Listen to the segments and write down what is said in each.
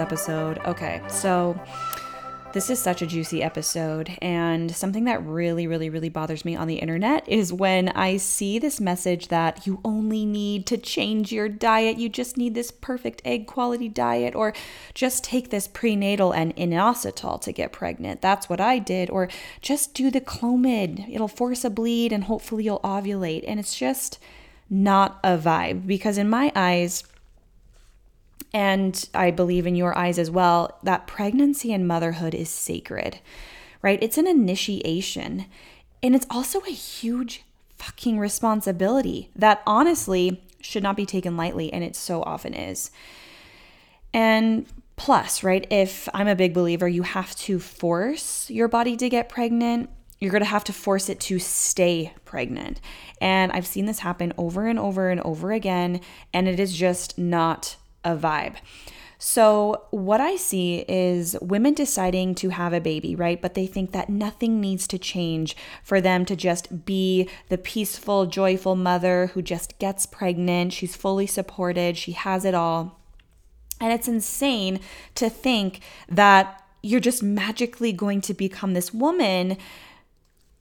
episode. Okay, so this is such a juicy episode, and something that really, really, really bothers me on the internet is when I see this message that you only need to change your diet, you just need this perfect egg quality diet, or just take this prenatal and inositol to get pregnant. That's what I did, or just do the Clomid, it'll force a bleed and hopefully you'll ovulate. And it's just not a vibe because, in my eyes, and I believe in your eyes as well, that pregnancy and motherhood is sacred, right? It's an initiation. And it's also a huge fucking responsibility that honestly should not be taken lightly. And it so often is. And plus, right, if I'm a big believer, you have to force your body to get pregnant. You're to have to force it to stay pregnant. And I've seen this happen over and over and over again. And it is just not a vibe. So, what I see is women deciding to have a baby, right? But they think that nothing needs to change for them to just be the peaceful, joyful mother who just gets pregnant. She's fully supported, she has it all. And it's insane to think that you're just magically going to become this woman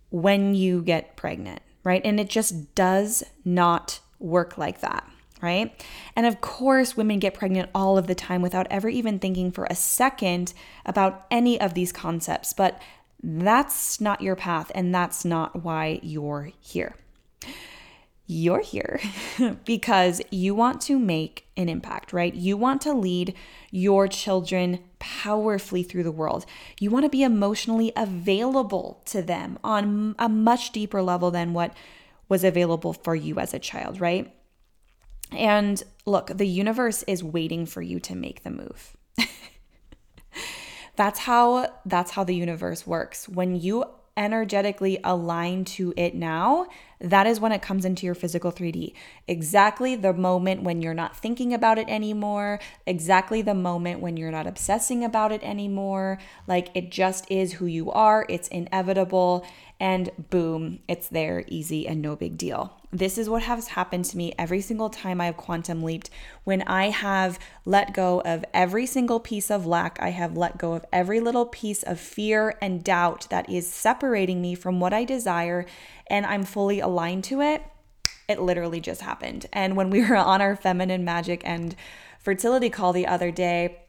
when you get pregnant, right? And it just does not work like that right? And of course, women get pregnant all of the time without ever even thinking for a second about any of these concepts. But that's not your path, and that's not why you're here. You're here because you want to make an impact, right? You want to lead your children powerfully through the world. You want to be emotionally available to them on a much deeper level than what was available for you as a child, right? And look, the universe is waiting for you to make the move. that's how that's how the universe works. When you energetically align to it now, that is when it comes into your physical 3D. Exactly the moment when you're not thinking about it anymore, exactly the moment when you're not obsessing about it anymore. Like it just is who you are, it's inevitable, and boom, it's there, easy, and no big deal. This is what has happened to me every single time I have quantum leaped. When I have let go of every single piece of lack, I have let go of every little piece of fear and doubt that is separating me from what I desire, and I'm fully aligned to it. It literally just happened. And when we were on our feminine magic and fertility call the other day,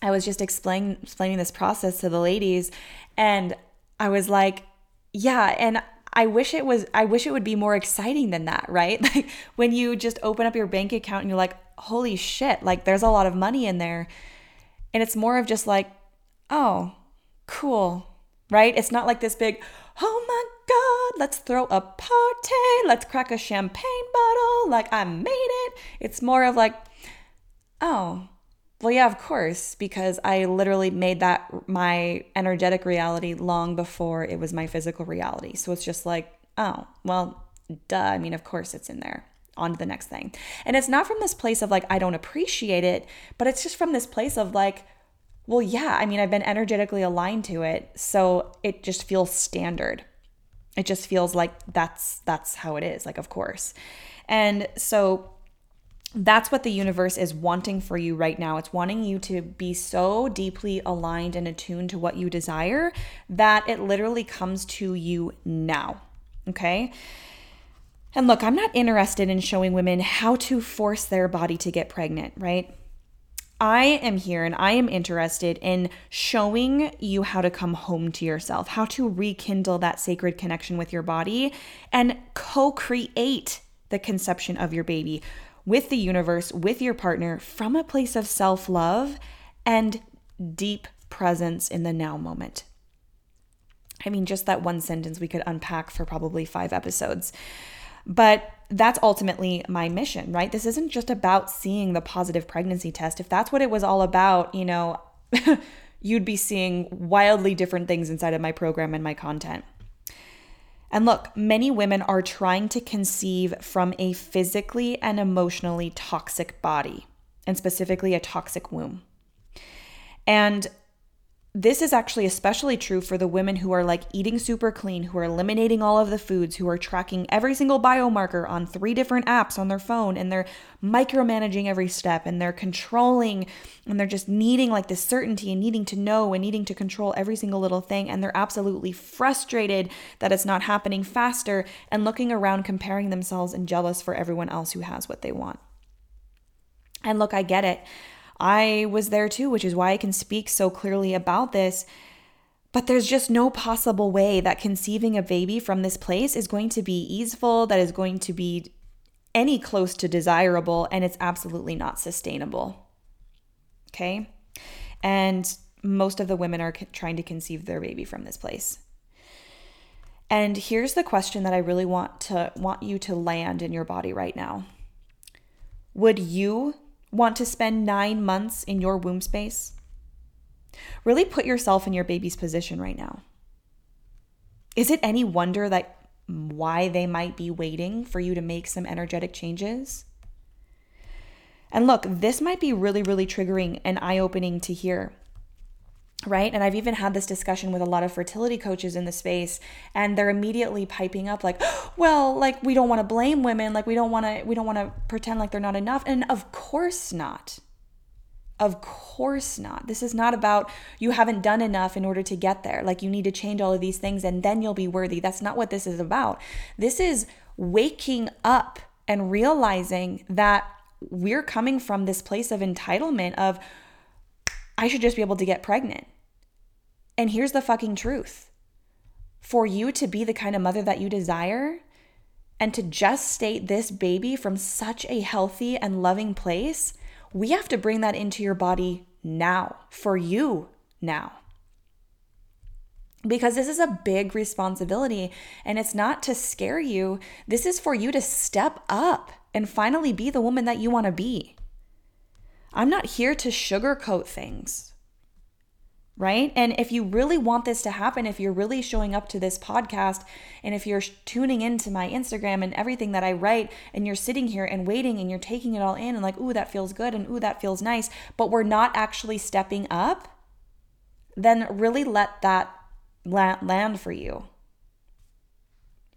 I was just explaining explaining this process to the ladies, and I was like, yeah, and I wish it was I wish it would be more exciting than that, right? Like when you just open up your bank account and you're like, "Holy shit, like there's a lot of money in there." And it's more of just like, "Oh, cool." Right? It's not like this big, "Oh my god, let's throw a party, let's crack a champagne bottle, like I made it." It's more of like, "Oh, well, yeah, of course, because I literally made that my energetic reality long before it was my physical reality. So it's just like, oh, well, duh. I mean, of course it's in there. On to the next thing. And it's not from this place of like, I don't appreciate it, but it's just from this place of like, well, yeah, I mean, I've been energetically aligned to it. So it just feels standard. It just feels like that's that's how it is, like of course. And so that's what the universe is wanting for you right now. It's wanting you to be so deeply aligned and attuned to what you desire that it literally comes to you now. Okay. And look, I'm not interested in showing women how to force their body to get pregnant, right? I am here and I am interested in showing you how to come home to yourself, how to rekindle that sacred connection with your body and co create the conception of your baby with the universe, with your partner from a place of self love and deep presence in the now moment. I mean, just that one sentence we could unpack for probably five episodes. But that's ultimately my mission, right? This isn't just about seeing the positive pregnancy test. If that's what it was all about, you know, you'd be seeing wildly different things inside of my program and my content. And look, many women are trying to conceive from a physically and emotionally toxic body, and specifically a toxic womb. And this is actually especially true for the women who are like eating super clean, who are eliminating all of the foods, who are tracking every single biomarker on three different apps on their phone, and they're micromanaging every step and they're controlling and they're just needing like this certainty and needing to know and needing to control every single little thing. And they're absolutely frustrated that it's not happening faster and looking around, comparing themselves and jealous for everyone else who has what they want. And look, I get it. I was there too, which is why I can speak so clearly about this. But there's just no possible way that conceiving a baby from this place is going to be easeful, that is going to be any close to desirable, and it's absolutely not sustainable. Okay? And most of the women are trying to conceive their baby from this place. And here's the question that I really want to want you to land in your body right now. Would you Want to spend nine months in your womb space? Really put yourself in your baby's position right now. Is it any wonder that why they might be waiting for you to make some energetic changes? And look, this might be really, really triggering and eye opening to hear right and i've even had this discussion with a lot of fertility coaches in the space and they're immediately piping up like well like we don't want to blame women like we don't want to we don't want to pretend like they're not enough and of course not of course not. This is not about you haven't done enough in order to get there. Like you need to change all of these things and then you'll be worthy. That's not what this is about. This is waking up and realizing that we're coming from this place of entitlement of I should just be able to get pregnant. And here's the fucking truth for you to be the kind of mother that you desire and to just state this baby from such a healthy and loving place, we have to bring that into your body now, for you now. Because this is a big responsibility and it's not to scare you. This is for you to step up and finally be the woman that you want to be. I'm not here to sugarcoat things right? And if you really want this to happen, if you're really showing up to this podcast, and if you're tuning into my Instagram and everything that I write, and you're sitting here and waiting and you're taking it all in and like, ooh, that feels good, and ooh, that feels nice, but we're not actually stepping up, then really let that land for you,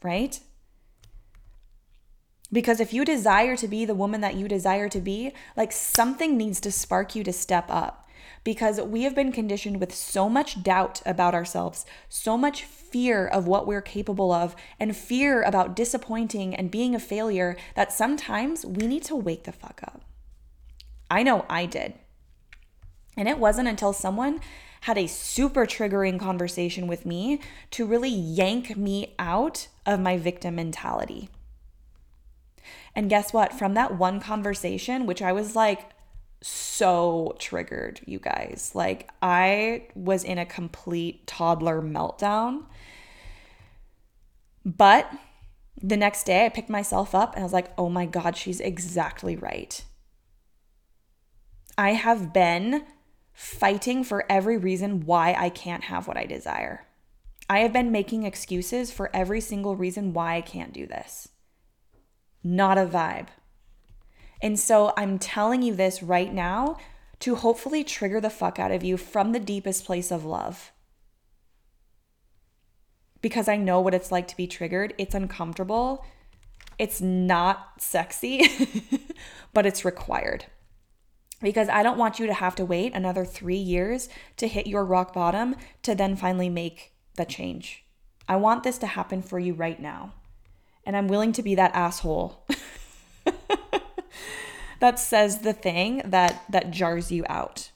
right? Because if you desire to be the woman that you desire to be, like something needs to spark you to step up because we have been conditioned with so much doubt about ourselves, so much fear of what we're capable of, and fear about disappointing and being a failure that sometimes we need to wake the fuck up. I know I did. And it wasn't until someone had a super triggering conversation with me to really yank me out of my victim mentality. And guess what? From that one conversation, which I was like, so triggered, you guys. Like, I was in a complete toddler meltdown. But the next day, I picked myself up and I was like, oh my God, she's exactly right. I have been fighting for every reason why I can't have what I desire. I have been making excuses for every single reason why I can't do this. Not a vibe. And so I'm telling you this right now to hopefully trigger the fuck out of you from the deepest place of love. Because I know what it's like to be triggered. It's uncomfortable. It's not sexy, but it's required. Because I don't want you to have to wait another three years to hit your rock bottom to then finally make the change. I want this to happen for you right now. And I'm willing to be that asshole that says the thing that that jars you out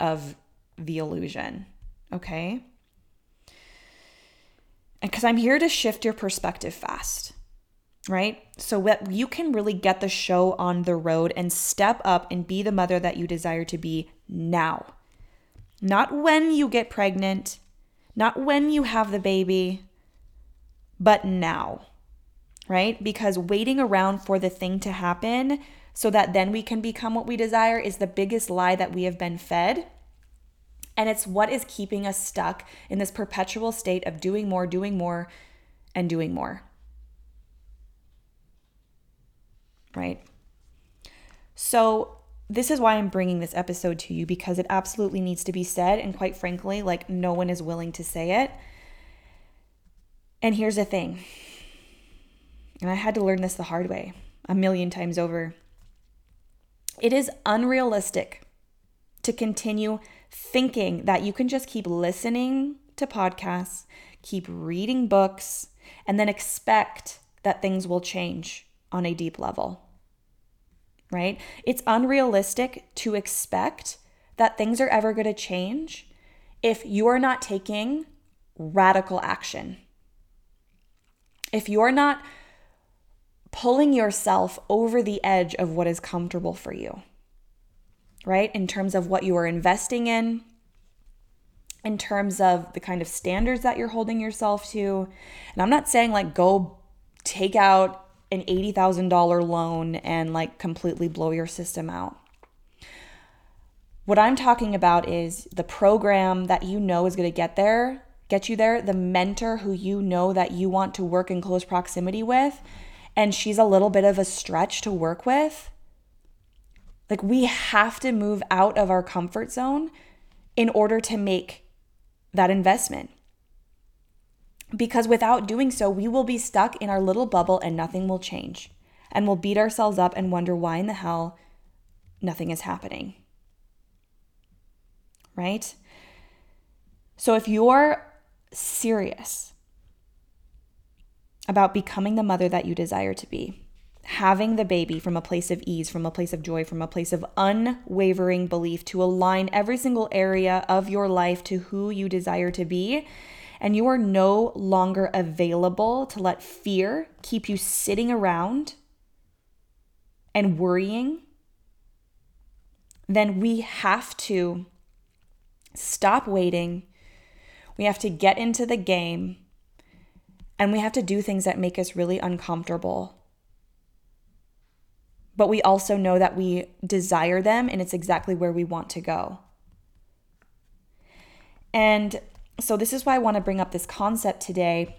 of the illusion. Okay? Because I'm here to shift your perspective fast, right? So that you can really get the show on the road and step up and be the mother that you desire to be now. Not when you get pregnant, not when you have the baby, but now right? Because waiting around for the thing to happen so that then we can become what we desire is the biggest lie that we have been fed. And it's what is keeping us stuck in this perpetual state of doing more, doing more, and doing more. Right? So, this is why I'm bringing this episode to you because it absolutely needs to be said. And quite frankly, like no one is willing to say it. And here's the thing, and I had to learn this the hard way a million times over. It is unrealistic to continue thinking that you can just keep listening to podcasts, keep reading books, and then expect that things will change on a deep level. Right? It's unrealistic to expect that things are ever going to change if you are not taking radical action. If you're not pulling yourself over the edge of what is comfortable for you, right? In terms of what you are investing in, in terms of the kind of standards that you're holding yourself to. And I'm not saying like go take out an $80,000 loan and like completely blow your system out. What I'm talking about is the program that you know is going to get there, get you there, the mentor who you know that you want to work in close proximity with, and she's a little bit of a stretch to work with. Like we have to move out of our comfort zone in order to make that investment. Because without doing so, we will be stuck in our little bubble and nothing will change. And we'll beat ourselves up and wonder why in the hell nothing is happening. Right? So if you're serious about becoming the mother that you desire to be, having the baby from a place of ease, from a place of joy, from a place of unwavering belief to align every single area of your life to who you desire to be. And you are no longer available to let fear keep you sitting around and worrying. Then we have to stop waiting. We have to get into the game and we have to do things that make us really uncomfortable but we also know that we desire them and it's exactly where we want to go. And so, this is why I want to bring up this concept today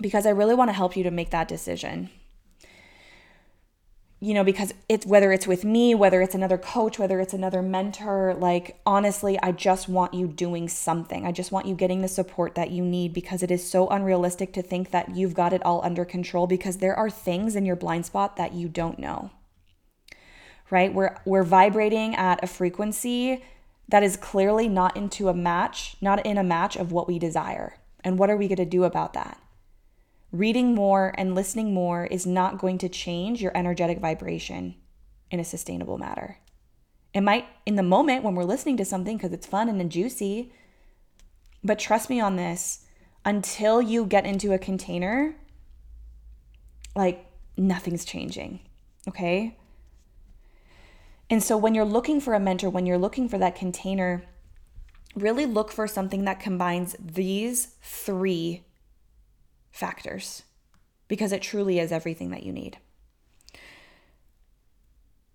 because I really want to help you to make that decision you know, because it's whether it's with me, whether it's another coach, whether it's another mentor, like honestly, I just want you doing something. I just want you getting the support that you need because it is so unrealistic to think that you've got it all under control because there are things in your blind spot that you don't know. Right? We're we're vibrating at a frequency that is clearly not into a match, not in a match of what we desire. And what are we going to do about that? Reading more and listening more is not going to change your energetic vibration in a sustainable manner. It might in the moment when we're listening to something because it's fun and juicy, but trust me on this until you get into a container, like nothing's changing. Okay. And so when you're looking for a mentor, when you're looking for that container, really look for something that combines these three factors because it truly is everything that you need.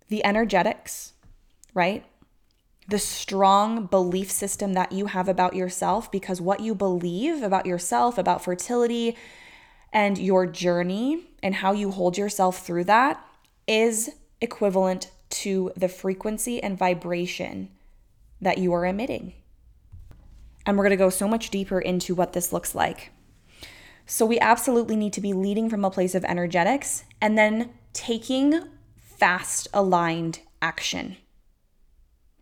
The energetics, right? The strong belief system that you have about yourself, because what you believe about yourself, about fertility, and your journey and how you hold yourself through that is equivalent to the frequency and vibration that you are emitting. And we're going to go so much deeper into what this looks like. So we absolutely need to be leading from a place of energetics and then taking fast aligned action.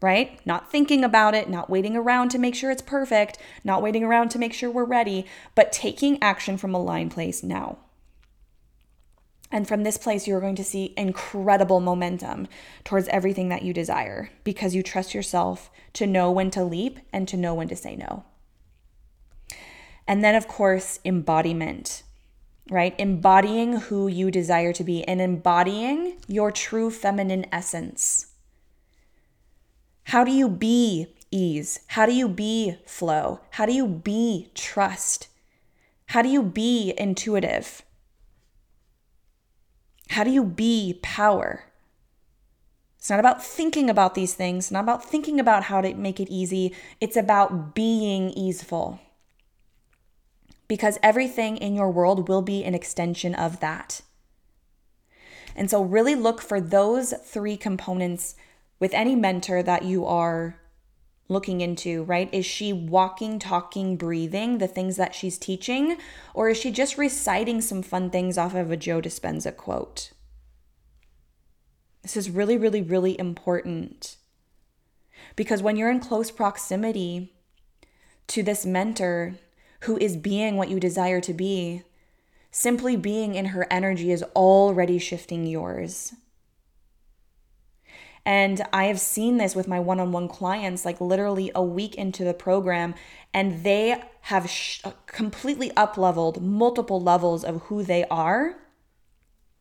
Right? Not thinking about it, not waiting around to make sure it's perfect, not waiting around to make sure we're ready, but taking action from a line place now. And from this place, you're going to see incredible momentum towards everything that you desire because you trust yourself to know when to leap and to know when to say no. And then, of course, embodiment, right? Embodying who you desire to be and embodying your true feminine essence. How do you be ease? How do you be flow? How do you be trust? How do you be intuitive? How do you be power? It's not about thinking about these things, not about thinking about how to make it easy. It's about being easeful because everything in your world will be an extension of that. And so, really look for those three components with any mentor that you are looking into, right? Is she walking, talking, breathing the things that she's teaching? Or is she just reciting some fun things off of a Joe Dispenza quote? This is really, really, really important. Because when you're in close proximity to this mentor who is being what you desire to be, simply being in her energy is already shifting yours. And I have seen this with my one on one clients, like literally a week into the program, and they have sh- uh, completely up leveled multiple levels of who they are.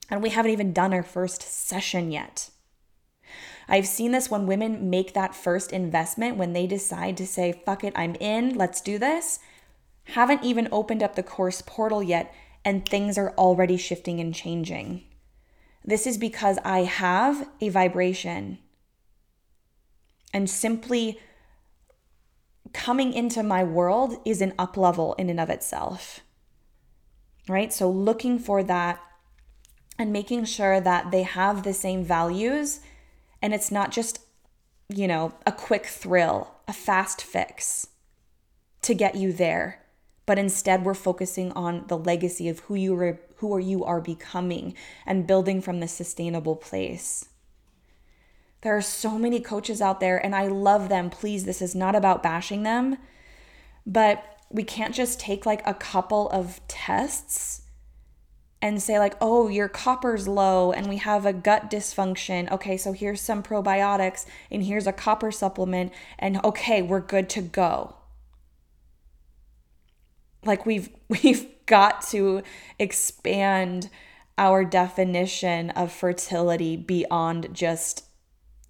And we haven't even done our first session yet. I've seen this when women make that first investment, when they decide to say, fuck it, I'm in, let's do this. Haven't even opened up the course portal yet, and things are already shifting and changing. This is because I have a vibration. And simply coming into my world is an up level in and of itself. Right? So looking for that and making sure that they have the same values and it's not just, you know, a quick thrill, a fast fix to get you there but instead we're focusing on the legacy of who you are who are you are becoming and building from this sustainable place. There are so many coaches out there and I love them. Please, this is not about bashing them, but we can't just take like a couple of tests and say like, "Oh, your copper's low and we have a gut dysfunction. Okay, so here's some probiotics and here's a copper supplement and okay, we're good to go." Like we've we've got to expand our definition of fertility beyond just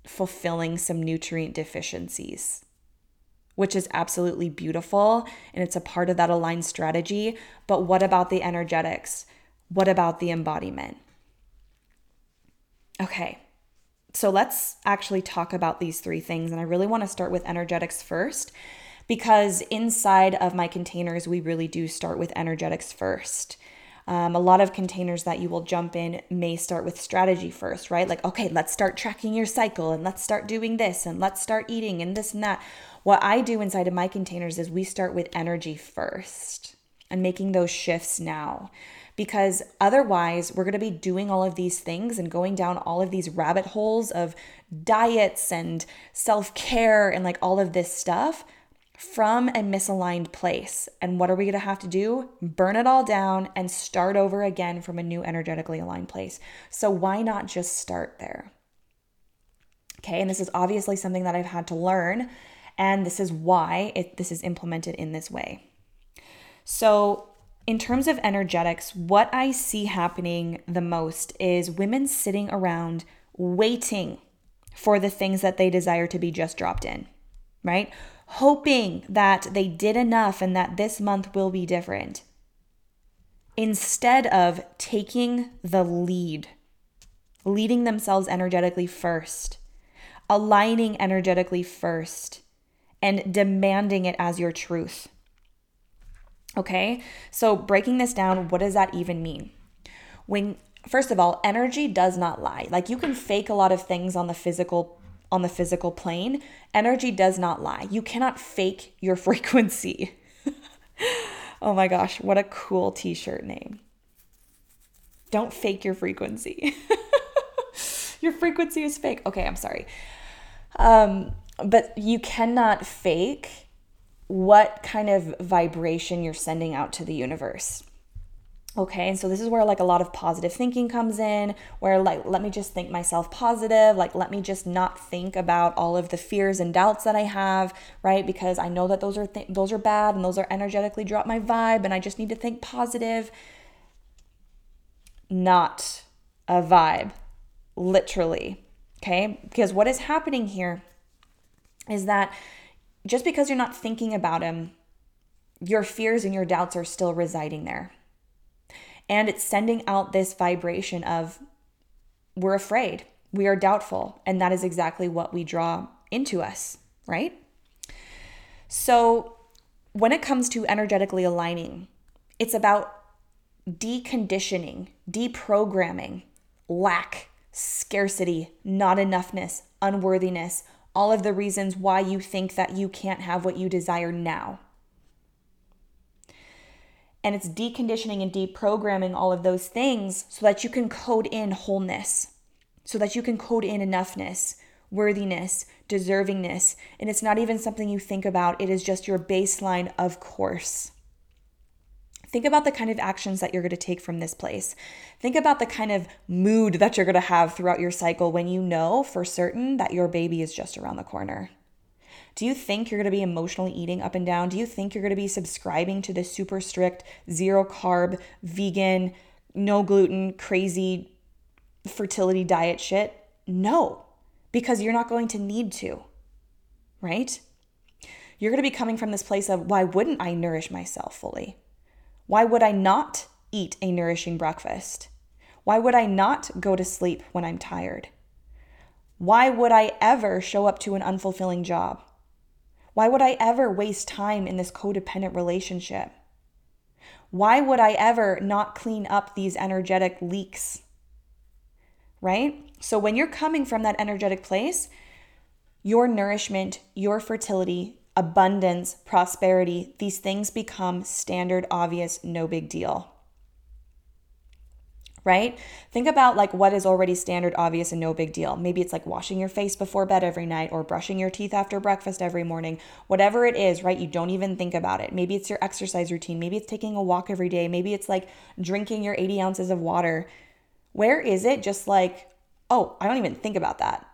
fulfilling some nutrient deficiencies which is absolutely beautiful and it's a part of that aligned strategy. But what about the energetics? What about the embodiment? Okay so let's actually talk about these three things and i really want to start with energetics first because inside of my containers, we really do start with energetics first. Um, a lot of containers that you will jump in may start with strategy first, right? Like, okay, let's start tracking your cycle and let's start doing this and let's start eating and this and that. What I do inside of my containers is we start with energy first and making those shifts now. Because otherwise, we're going to be doing all of these things and going down all of these rabbit holes of diets and self care and like all of this stuff from a misaligned place. And what are we going to have to do? Burn it all down and start over again from a new energetically aligned place. So, why not just start there? Okay, and this is obviously something that I've had to learn, and this is why it, this is implemented in this way. So, in terms of energetics, what I see happening the most is women sitting around waiting for the things that they desire to be just dropped in, right? Hoping that they did enough and that this month will be different, instead of taking the lead, leading themselves energetically first, aligning energetically first, and demanding it as your truth. Okay, so breaking this down, what does that even mean? When first of all, energy does not lie. Like you can fake a lot of things on the physical on the physical plane, energy does not lie. You cannot fake your frequency. oh my gosh, what a cool t shirt name. Don't fake your frequency. your frequency is fake. Okay, I'm sorry. Um, but you cannot fake what kind of vibration you're sending out to the universe. Okay, and so this is where like a lot of positive thinking comes in, where like let me just think myself positive, like let me just not think about all of the fears and doubts that I have, right? Because I know that those are th- those are bad and those are energetically drop my vibe and I just need to think positive. Not a vibe, literally. Okay? Because what is happening here is that just because you're not thinking about him, your fears and your doubts are still residing there. And it's sending out this vibration of we're afraid, we are doubtful. And that is exactly what we draw into us, right? So when it comes to energetically aligning, it's about deconditioning, deprogramming lack, scarcity, not enoughness, unworthiness, all of the reasons why you think that you can't have what you desire now. And it's deconditioning and deprogramming all of those things so that you can code in wholeness, so that you can code in enoughness, worthiness, deservingness. And it's not even something you think about, it is just your baseline, of course. Think about the kind of actions that you're going to take from this place. Think about the kind of mood that you're going to have throughout your cycle when you know for certain that your baby is just around the corner. Do you think you're going to be emotionally eating up and down? Do you think you're going to be subscribing to the super strict, zero carb, vegan, no gluten, crazy fertility diet shit? No, because you're not going to need to, right? You're going to be coming from this place of why wouldn't I nourish myself fully? Why would I not eat a nourishing breakfast? Why would I not go to sleep when I'm tired? Why would I ever show up to an unfulfilling job? Why would I ever waste time in this codependent relationship? Why would I ever not clean up these energetic leaks? Right? So, when you're coming from that energetic place, your nourishment, your fertility, abundance, prosperity, these things become standard, obvious, no big deal. Right? Think about like what is already standard, obvious, and no big deal. Maybe it's like washing your face before bed every night or brushing your teeth after breakfast every morning. Whatever it is, right? You don't even think about it. Maybe it's your exercise routine. Maybe it's taking a walk every day. Maybe it's like drinking your 80 ounces of water. Where is it just like, oh, I don't even think about that?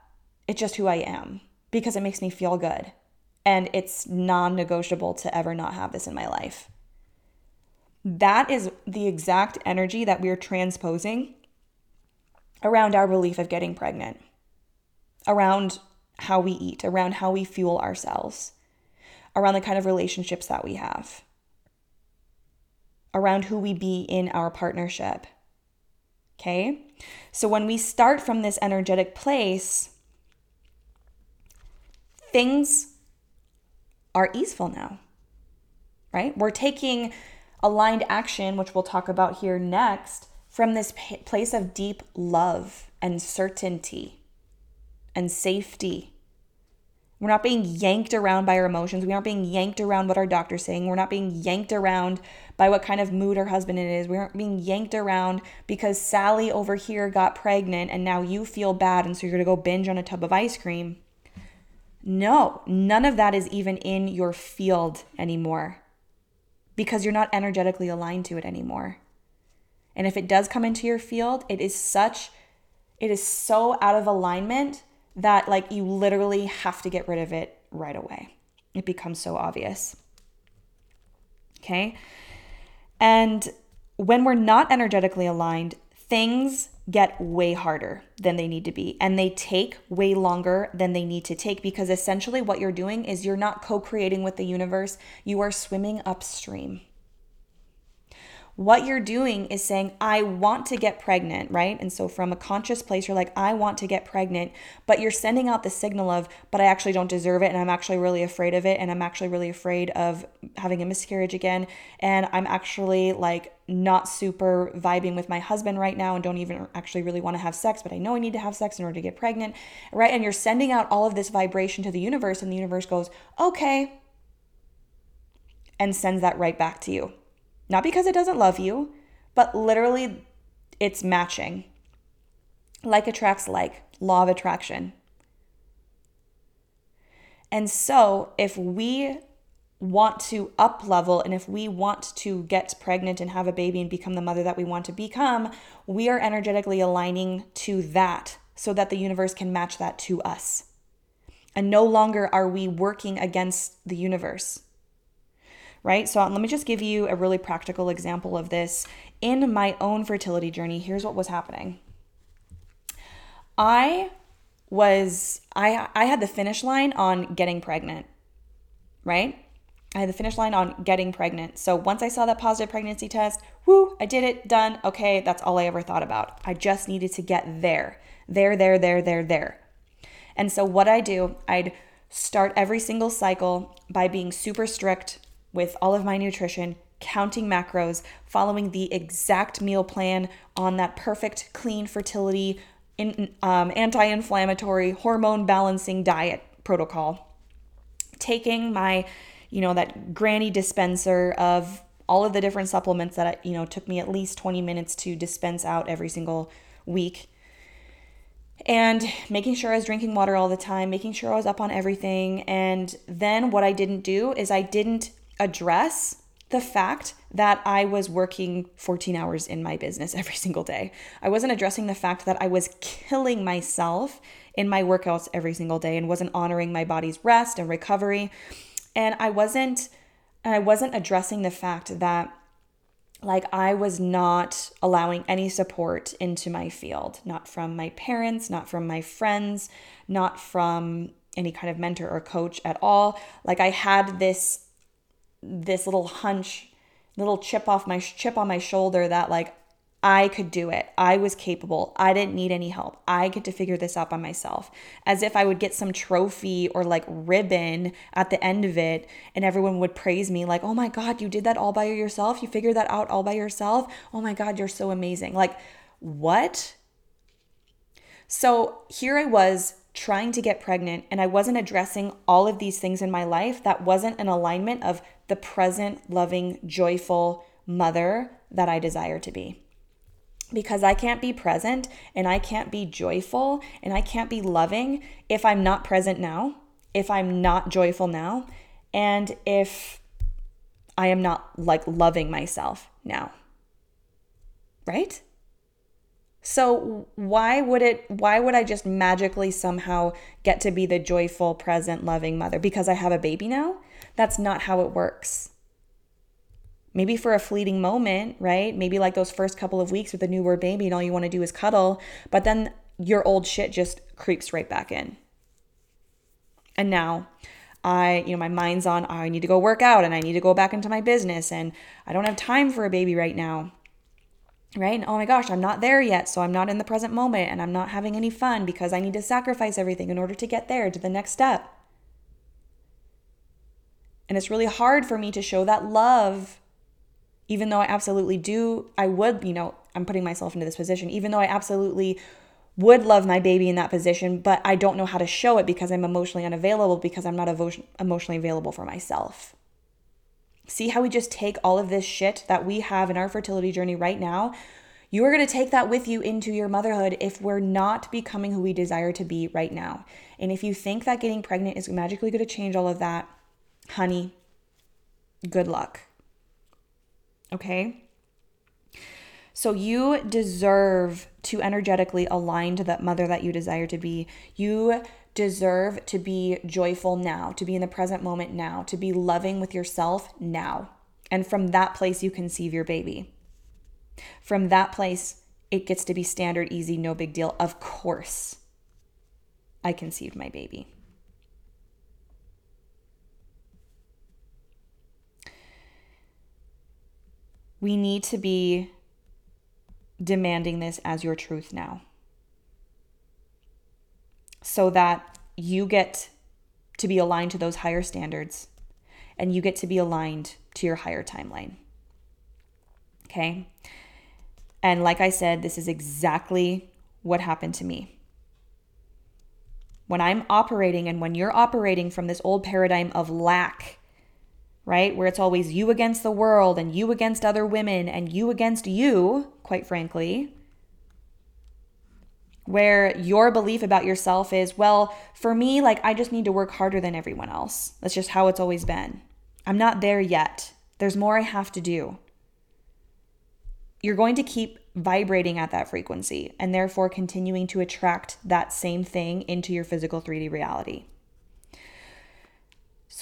It's just who I am because it makes me feel good. And it's non negotiable to ever not have this in my life. That is the exact energy that we're transposing around our belief of getting pregnant, around how we eat, around how we fuel ourselves, around the kind of relationships that we have, around who we be in our partnership. Okay? So when we start from this energetic place, things are easeful now, right? We're taking aligned action, which we'll talk about here next, from this place of deep love and certainty and safety. We're not being yanked around by our emotions. We aren't being yanked around what our doctor's saying. We're not being yanked around by what kind of mood our husband is. We aren't being yanked around because Sally over here got pregnant and now you feel bad and so you're going to go binge on a tub of ice cream. No, none of that is even in your field anymore because you're not energetically aligned to it anymore. And if it does come into your field, it is such, it is so out of alignment that like you literally have to get rid of it right away. It becomes so obvious. Okay. And when we're not energetically aligned, things get way harder than they need to be and they take way longer than they need to take because essentially what you're doing is you're not co creating with the universe, you are swimming upstream. What you're doing is saying, I want to get pregnant, right? And so from a conscious place, you're like, I want to get pregnant, but you're sending out the signal of, but I actually don't deserve it. And I'm actually really afraid of it. And I'm actually really afraid of having a miscarriage again. And I'm actually like not super vibing with my husband right now and don't even actually really want to have sex, but I know I need to have sex in order to get pregnant, right? And you're sending out all of this vibration to the universe, and the universe goes, okay, and sends that right back to you. Not because it doesn't love you, but literally it's matching. Like attracts like, law of attraction. And so, if we want to up level and if we want to get pregnant and have a baby and become the mother that we want to become, we are energetically aligning to that so that the universe can match that to us. And no longer are we working against the universe right? So let me just give you a really practical example of this. In my own fertility journey, here's what was happening. I was I I had the finish line on getting pregnant, right? I had the finish line on getting pregnant. So once I saw that positive pregnancy test, whoo, I did it, done. Okay, that's all I ever thought about. I just needed to get there. There, there, there, there, there. And so what I do, I'd start every single cycle by being super strict with all of my nutrition, counting macros, following the exact meal plan on that perfect, clean fertility in, um, anti inflammatory, hormone balancing diet protocol, taking my, you know, that granny dispenser of all of the different supplements that, I, you know, took me at least 20 minutes to dispense out every single week. And making sure I was drinking water all the time, making sure I was up on everything. And then what I didn't do is I didn't address the fact that I was working 14 hours in my business every single day. I wasn't addressing the fact that I was killing myself in my workouts every single day and wasn't honoring my body's rest and recovery. And I wasn't I wasn't addressing the fact that like I was not allowing any support into my field, not from my parents, not from my friends, not from any kind of mentor or coach at all. Like I had this this little hunch, little chip off my chip on my shoulder that like I could do it. I was capable. I didn't need any help. I get to figure this out by myself. As if I would get some trophy or like ribbon at the end of it and everyone would praise me like, "Oh my god, you did that all by yourself? You figured that out all by yourself? Oh my god, you're so amazing." Like, what? So, here I was trying to get pregnant and I wasn't addressing all of these things in my life that wasn't an alignment of the present, loving, joyful mother that I desire to be. Because I can't be present and I can't be joyful and I can't be loving if I'm not present now, if I'm not joyful now, and if I am not like loving myself now. Right? So why would it why would I just magically somehow get to be the joyful, present, loving mother because I have a baby now? That's not how it works. Maybe for a fleeting moment, right? Maybe like those first couple of weeks with a newborn baby and all you want to do is cuddle, but then your old shit just creeps right back in. And now I, you know, my mind's on, I need to go work out and I need to go back into my business and I don't have time for a baby right now right? And oh my gosh, I'm not there yet. So I'm not in the present moment and I'm not having any fun because I need to sacrifice everything in order to get there to the next step. And it's really hard for me to show that love, even though I absolutely do. I would, you know, I'm putting myself into this position, even though I absolutely would love my baby in that position, but I don't know how to show it because I'm emotionally unavailable because I'm not emotionally available for myself. See how we just take all of this shit that we have in our fertility journey right now? You are going to take that with you into your motherhood if we're not becoming who we desire to be right now. And if you think that getting pregnant is magically going to change all of that, honey, good luck. Okay? So you deserve to energetically align to that mother that you desire to be. You deserve to be joyful now, to be in the present moment now, to be loving with yourself now. And from that place, you conceive your baby. From that place, it gets to be standard, easy, no big deal. Of course, I conceived my baby. We need to be demanding this as your truth now so that you get to be aligned to those higher standards and you get to be aligned to your higher timeline. Okay. And like I said, this is exactly what happened to me. When I'm operating and when you're operating from this old paradigm of lack, right, where it's always you against the world and you against other women and you against you, quite frankly, where your belief about yourself is, well, for me, like I just need to work harder than everyone else. That's just how it's always been. I'm not there yet. There's more I have to do. You're going to keep vibrating at that frequency and therefore continuing to attract that same thing into your physical 3D reality.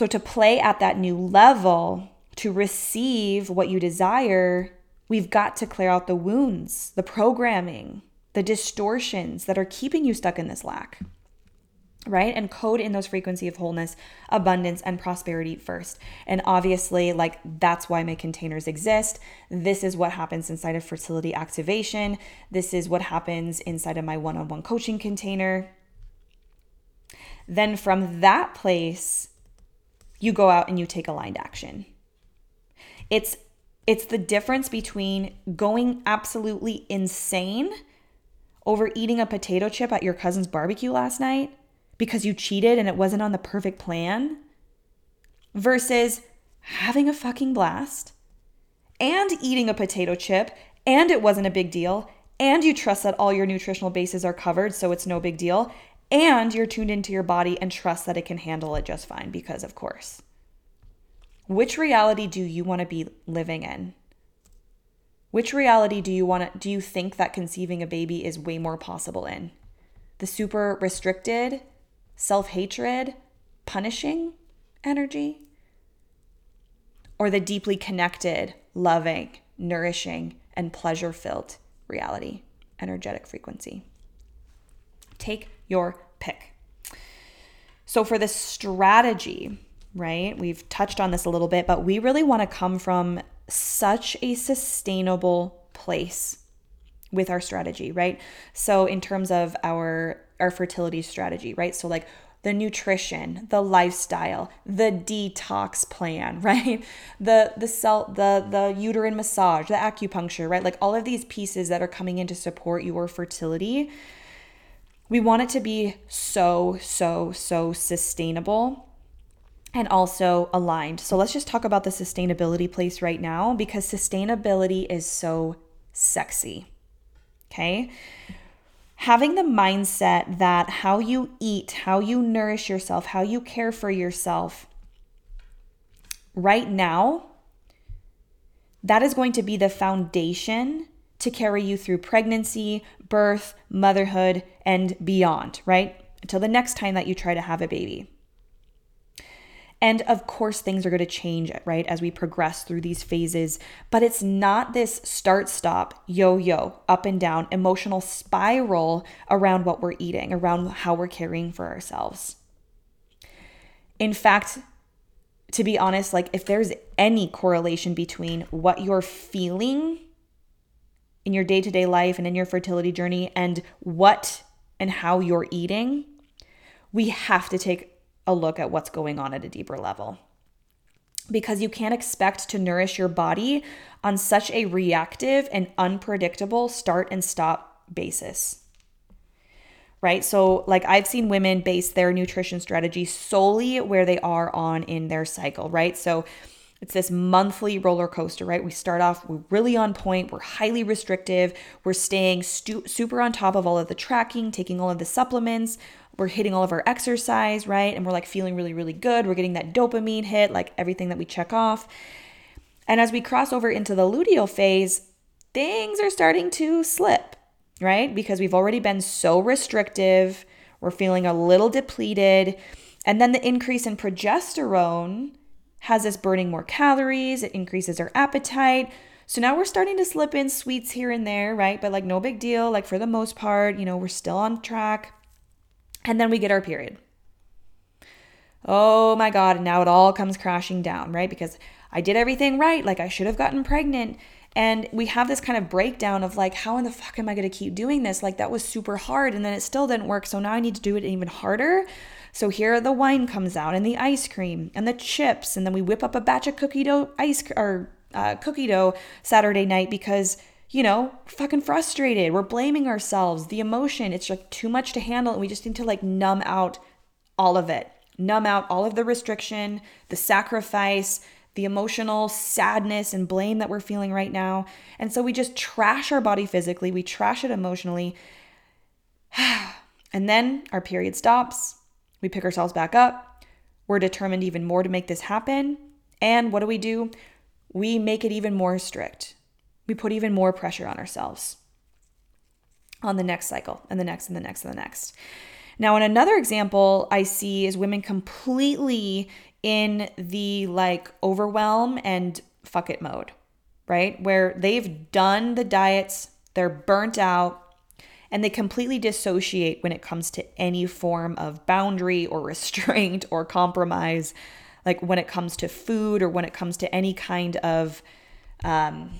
So, to play at that new level, to receive what you desire, we've got to clear out the wounds, the programming, the distortions that are keeping you stuck in this lack right? And code in those frequency of wholeness abundance and prosperity first. And obviously like that's why my containers exist. This is what happens inside of fertility activation. This is what happens inside of my one-on-one coaching container. Then from that place you go out and you take aligned action. It's it's the difference between going absolutely insane over eating a potato chip at your cousin's barbecue last night because you cheated and it wasn't on the perfect plan versus having a fucking blast and eating a potato chip and it wasn't a big deal and you trust that all your nutritional bases are covered so it's no big deal and you're tuned into your body and trust that it can handle it just fine because of course which reality do you want to be living in which reality do you want to do you think that conceiving a baby is way more possible in? The super restricted, self-hatred, punishing energy or the deeply connected, loving, nourishing and pleasure-filled reality, energetic frequency? Take your pick. So for the strategy, right? We've touched on this a little bit, but we really want to come from such a sustainable place with our strategy, right? So in terms of our our fertility strategy, right? So like the nutrition, the lifestyle, the detox plan, right? The the cell the the uterine massage, the acupuncture, right? Like all of these pieces that are coming in to support your fertility. We want it to be so so so sustainable and also aligned. So let's just talk about the sustainability place right now because sustainability is so sexy. Okay? Having the mindset that how you eat, how you nourish yourself, how you care for yourself right now, that is going to be the foundation to carry you through pregnancy, birth, motherhood, and beyond, right? Until the next time that you try to have a baby. And of course, things are going to change, right, as we progress through these phases. But it's not this start stop, yo yo, up and down emotional spiral around what we're eating, around how we're caring for ourselves. In fact, to be honest, like if there's any correlation between what you're feeling in your day to day life and in your fertility journey and what and how you're eating, we have to take a look at what's going on at a deeper level. Because you can't expect to nourish your body on such a reactive and unpredictable start and stop basis. Right? So, like, I've seen women base their nutrition strategy solely where they are on in their cycle, right? So, it's this monthly roller coaster, right? We start off, we're really on point, we're highly restrictive, we're staying stu- super on top of all of the tracking, taking all of the supplements, we're hitting all of our exercise, right? And we're like feeling really, really good. We're getting that dopamine hit, like everything that we check off. And as we cross over into the luteal phase, things are starting to slip, right? Because we've already been so restrictive, we're feeling a little depleted. And then the increase in progesterone has us burning more calories, it increases our appetite. So now we're starting to slip in sweets here and there, right? But like no big deal. Like for the most part, you know, we're still on track. And then we get our period. Oh my God. And now it all comes crashing down, right? Because I did everything right. Like I should have gotten pregnant. And we have this kind of breakdown of like, how in the fuck am I going to keep doing this? Like that was super hard and then it still didn't work. So now I need to do it even harder. So here the wine comes out and the ice cream and the chips. And then we whip up a batch of cookie dough ice or uh, cookie dough Saturday night because you know, fucking frustrated. We're blaming ourselves. The emotion, it's like too much to handle. And we just need to like numb out all of it, numb out all of the restriction, the sacrifice, the emotional sadness and blame that we're feeling right now. And so we just trash our body physically, we trash it emotionally. and then our period stops. We pick ourselves back up. We're determined even more to make this happen. And what do we do? We make it even more strict we put even more pressure on ourselves on the next cycle and the next and the next and the next. Now, in another example, I see is women completely in the like overwhelm and fuck it mode, right? Where they've done the diets, they're burnt out, and they completely dissociate when it comes to any form of boundary or restraint or compromise, like when it comes to food or when it comes to any kind of um,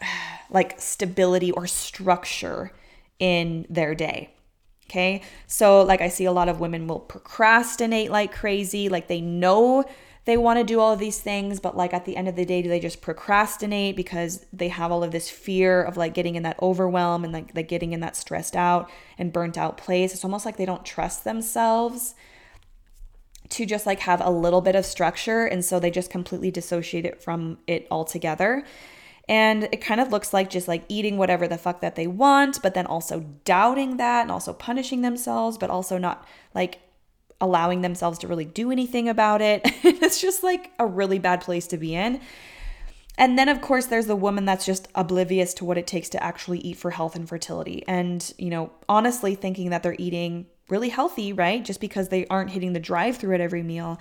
like stability or structure in their day. Okay. So, like, I see a lot of women will procrastinate like crazy. Like, they know they want to do all of these things, but like at the end of the day, do they just procrastinate because they have all of this fear of like getting in that overwhelm and like, like getting in that stressed out and burnt out place? It's almost like they don't trust themselves to just like have a little bit of structure. And so they just completely dissociate it from it altogether. And it kind of looks like just like eating whatever the fuck that they want, but then also doubting that and also punishing themselves, but also not like allowing themselves to really do anything about it. it's just like a really bad place to be in. And then, of course, there's the woman that's just oblivious to what it takes to actually eat for health and fertility. And, you know, honestly thinking that they're eating really healthy, right? Just because they aren't hitting the drive through at every meal.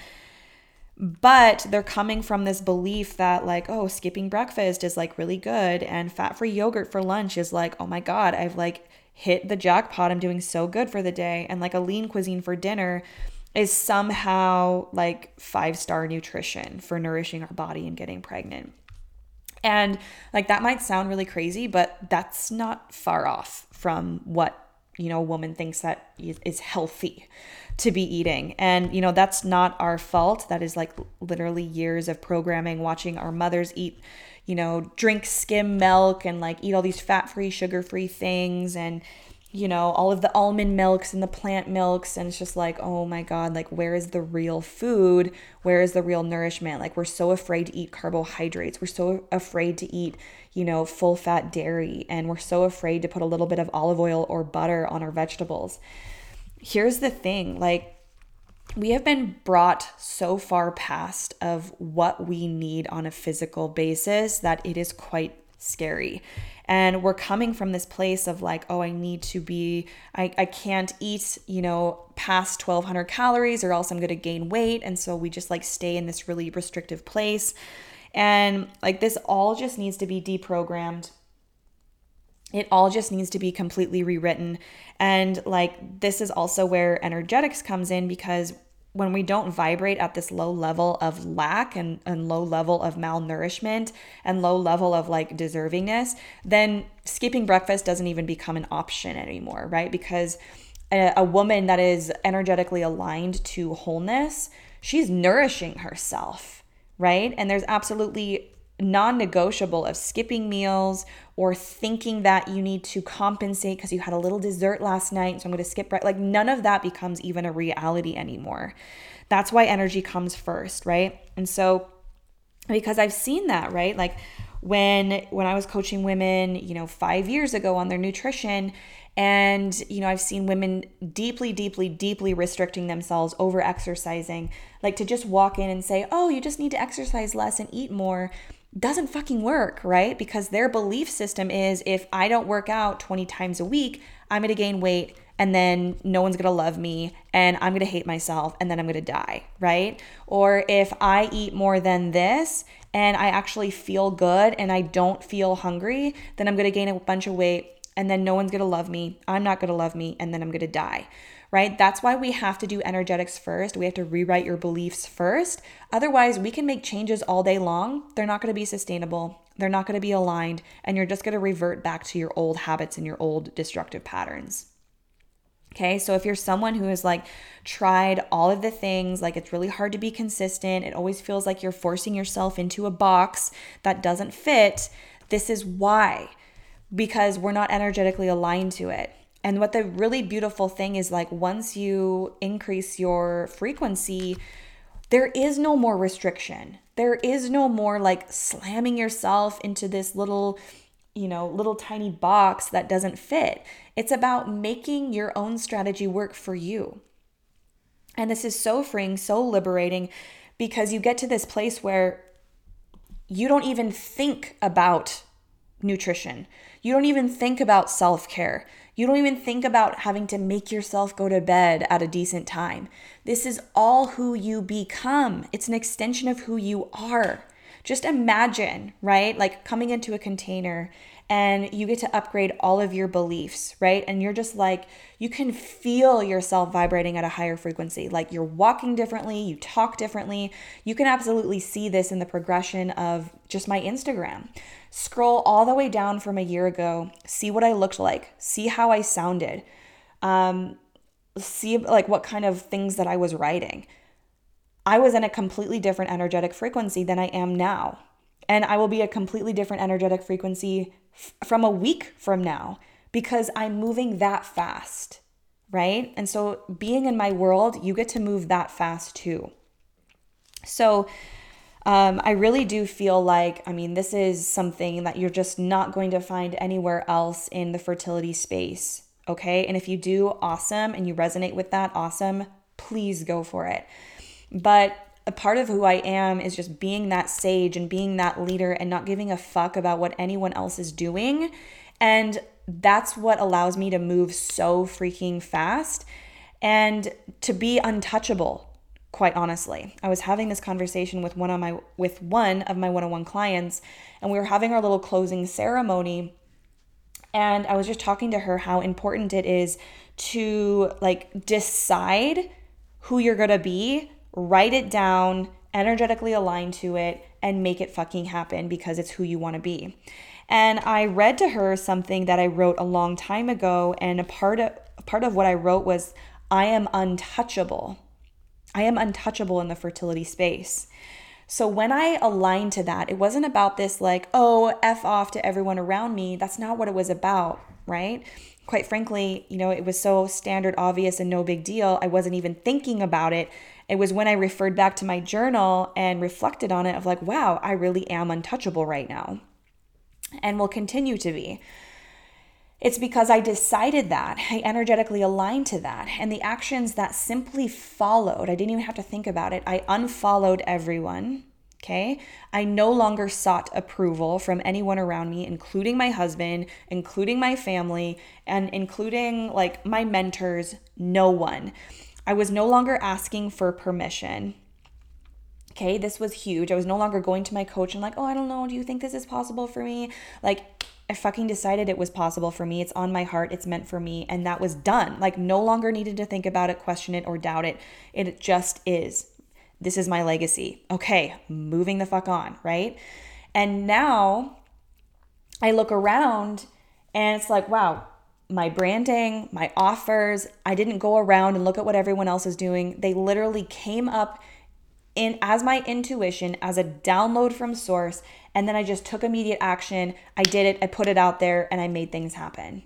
But they're coming from this belief that, like, oh, skipping breakfast is like really good, and fat free yogurt for lunch is like, oh my God, I've like hit the jackpot. I'm doing so good for the day. And like a lean cuisine for dinner is somehow like five star nutrition for nourishing our body and getting pregnant. And like that might sound really crazy, but that's not far off from what, you know, a woman thinks that is healthy to be eating. And, you know, that's not our fault. That is like literally years of programming, watching our mothers eat you know, drink skim milk and like eat all these fat free, sugar free things and, you know, all of the almond milks and the plant milks. And it's just like, oh my God, like, where is the real food? Where is the real nourishment? Like, we're so afraid to eat carbohydrates. We're so afraid to eat, you know, full fat dairy. And we're so afraid to put a little bit of olive oil or butter on our vegetables. Here's the thing like, we have been brought so far past of what we need on a physical basis that it is quite scary. And we're coming from this place of like oh i need to be i, I can't eat you know past 1200 calories or else i'm going to gain weight. And so we just like stay in this really restrictive place. And like this all just needs to be deprogrammed. It all just needs to be completely rewritten. And like this is also where energetics comes in because when we don't vibrate at this low level of lack and, and low level of malnourishment and low level of like deservingness, then skipping breakfast doesn't even become an option anymore, right? Because a, a woman that is energetically aligned to wholeness, she's nourishing herself, right? And there's absolutely non negotiable of skipping meals or thinking that you need to compensate because you had a little dessert last night. So I'm going to skip, right? Like none of that becomes even a reality anymore. That's why energy comes first, right? And so, because I've seen that, right? Like when when I was coaching women, you know, 5 years ago on their nutrition and you know, I've seen women deeply deeply deeply restricting themselves over exercising, like to just walk in and say, "Oh, you just need to exercise less and eat more." Doesn't fucking work, right? Because their belief system is if I don't work out 20 times a week, I'm gonna gain weight and then no one's gonna love me and I'm gonna hate myself and then I'm gonna die, right? Or if I eat more than this and I actually feel good and I don't feel hungry, then I'm gonna gain a bunch of weight and then no one's gonna love me. I'm not gonna love me and then I'm gonna die right? That's why we have to do energetics first. We have to rewrite your beliefs first. Otherwise, we can make changes all day long. They're not going to be sustainable. They're not going to be aligned, and you're just going to revert back to your old habits and your old destructive patterns. Okay, so if you're someone who has like tried all of the things, like it's really hard to be consistent, it always feels like you're forcing yourself into a box that doesn't fit, this is why. Because we're not energetically aligned to it. And what the really beautiful thing is like once you increase your frequency, there is no more restriction. There is no more like slamming yourself into this little, you know, little tiny box that doesn't fit. It's about making your own strategy work for you. And this is so freeing, so liberating because you get to this place where you don't even think about nutrition. You don't even think about self care. You don't even think about having to make yourself go to bed at a decent time. This is all who you become, it's an extension of who you are. Just imagine, right? Like coming into a container and you get to upgrade all of your beliefs, right? And you're just like, you can feel yourself vibrating at a higher frequency. Like you're walking differently, you talk differently. You can absolutely see this in the progression of just my Instagram. Scroll all the way down from a year ago, see what I looked like, see how I sounded, um, see like what kind of things that I was writing. I was in a completely different energetic frequency than I am now. And I will be a completely different energetic frequency f- from a week from now because I'm moving that fast, right? And so being in my world, you get to move that fast too. So, um, I really do feel like, I mean, this is something that you're just not going to find anywhere else in the fertility space. Okay. And if you do, awesome. And you resonate with that, awesome. Please go for it. But a part of who I am is just being that sage and being that leader and not giving a fuck about what anyone else is doing. And that's what allows me to move so freaking fast and to be untouchable quite honestly. I was having this conversation with one of my with one of my one-on-one clients and we were having our little closing ceremony and I was just talking to her how important it is to like decide who you're going to be, write it down, energetically align to it and make it fucking happen because it's who you want to be. And I read to her something that I wrote a long time ago and a part of part of what I wrote was I am untouchable. I am untouchable in the fertility space. So when I aligned to that, it wasn't about this like, oh, F off to everyone around me. That's not what it was about, right? Quite frankly, you know, it was so standard, obvious, and no big deal. I wasn't even thinking about it. It was when I referred back to my journal and reflected on it of like, wow, I really am untouchable right now and will continue to be. It's because I decided that. I energetically aligned to that. And the actions that simply followed, I didn't even have to think about it. I unfollowed everyone. Okay. I no longer sought approval from anyone around me, including my husband, including my family, and including like my mentors, no one. I was no longer asking for permission. Okay, this was huge. I was no longer going to my coach and like, oh, I don't know, do you think this is possible for me? Like, I fucking decided it was possible for me. It's on my heart. It's meant for me. And that was done. Like, no longer needed to think about it, question it, or doubt it. It just is. This is my legacy. Okay, moving the fuck on, right? And now I look around and it's like, wow, my branding, my offers, I didn't go around and look at what everyone else is doing. They literally came up in as my intuition, as a download from source, and then I just took immediate action. I did it, I put it out there, and I made things happen.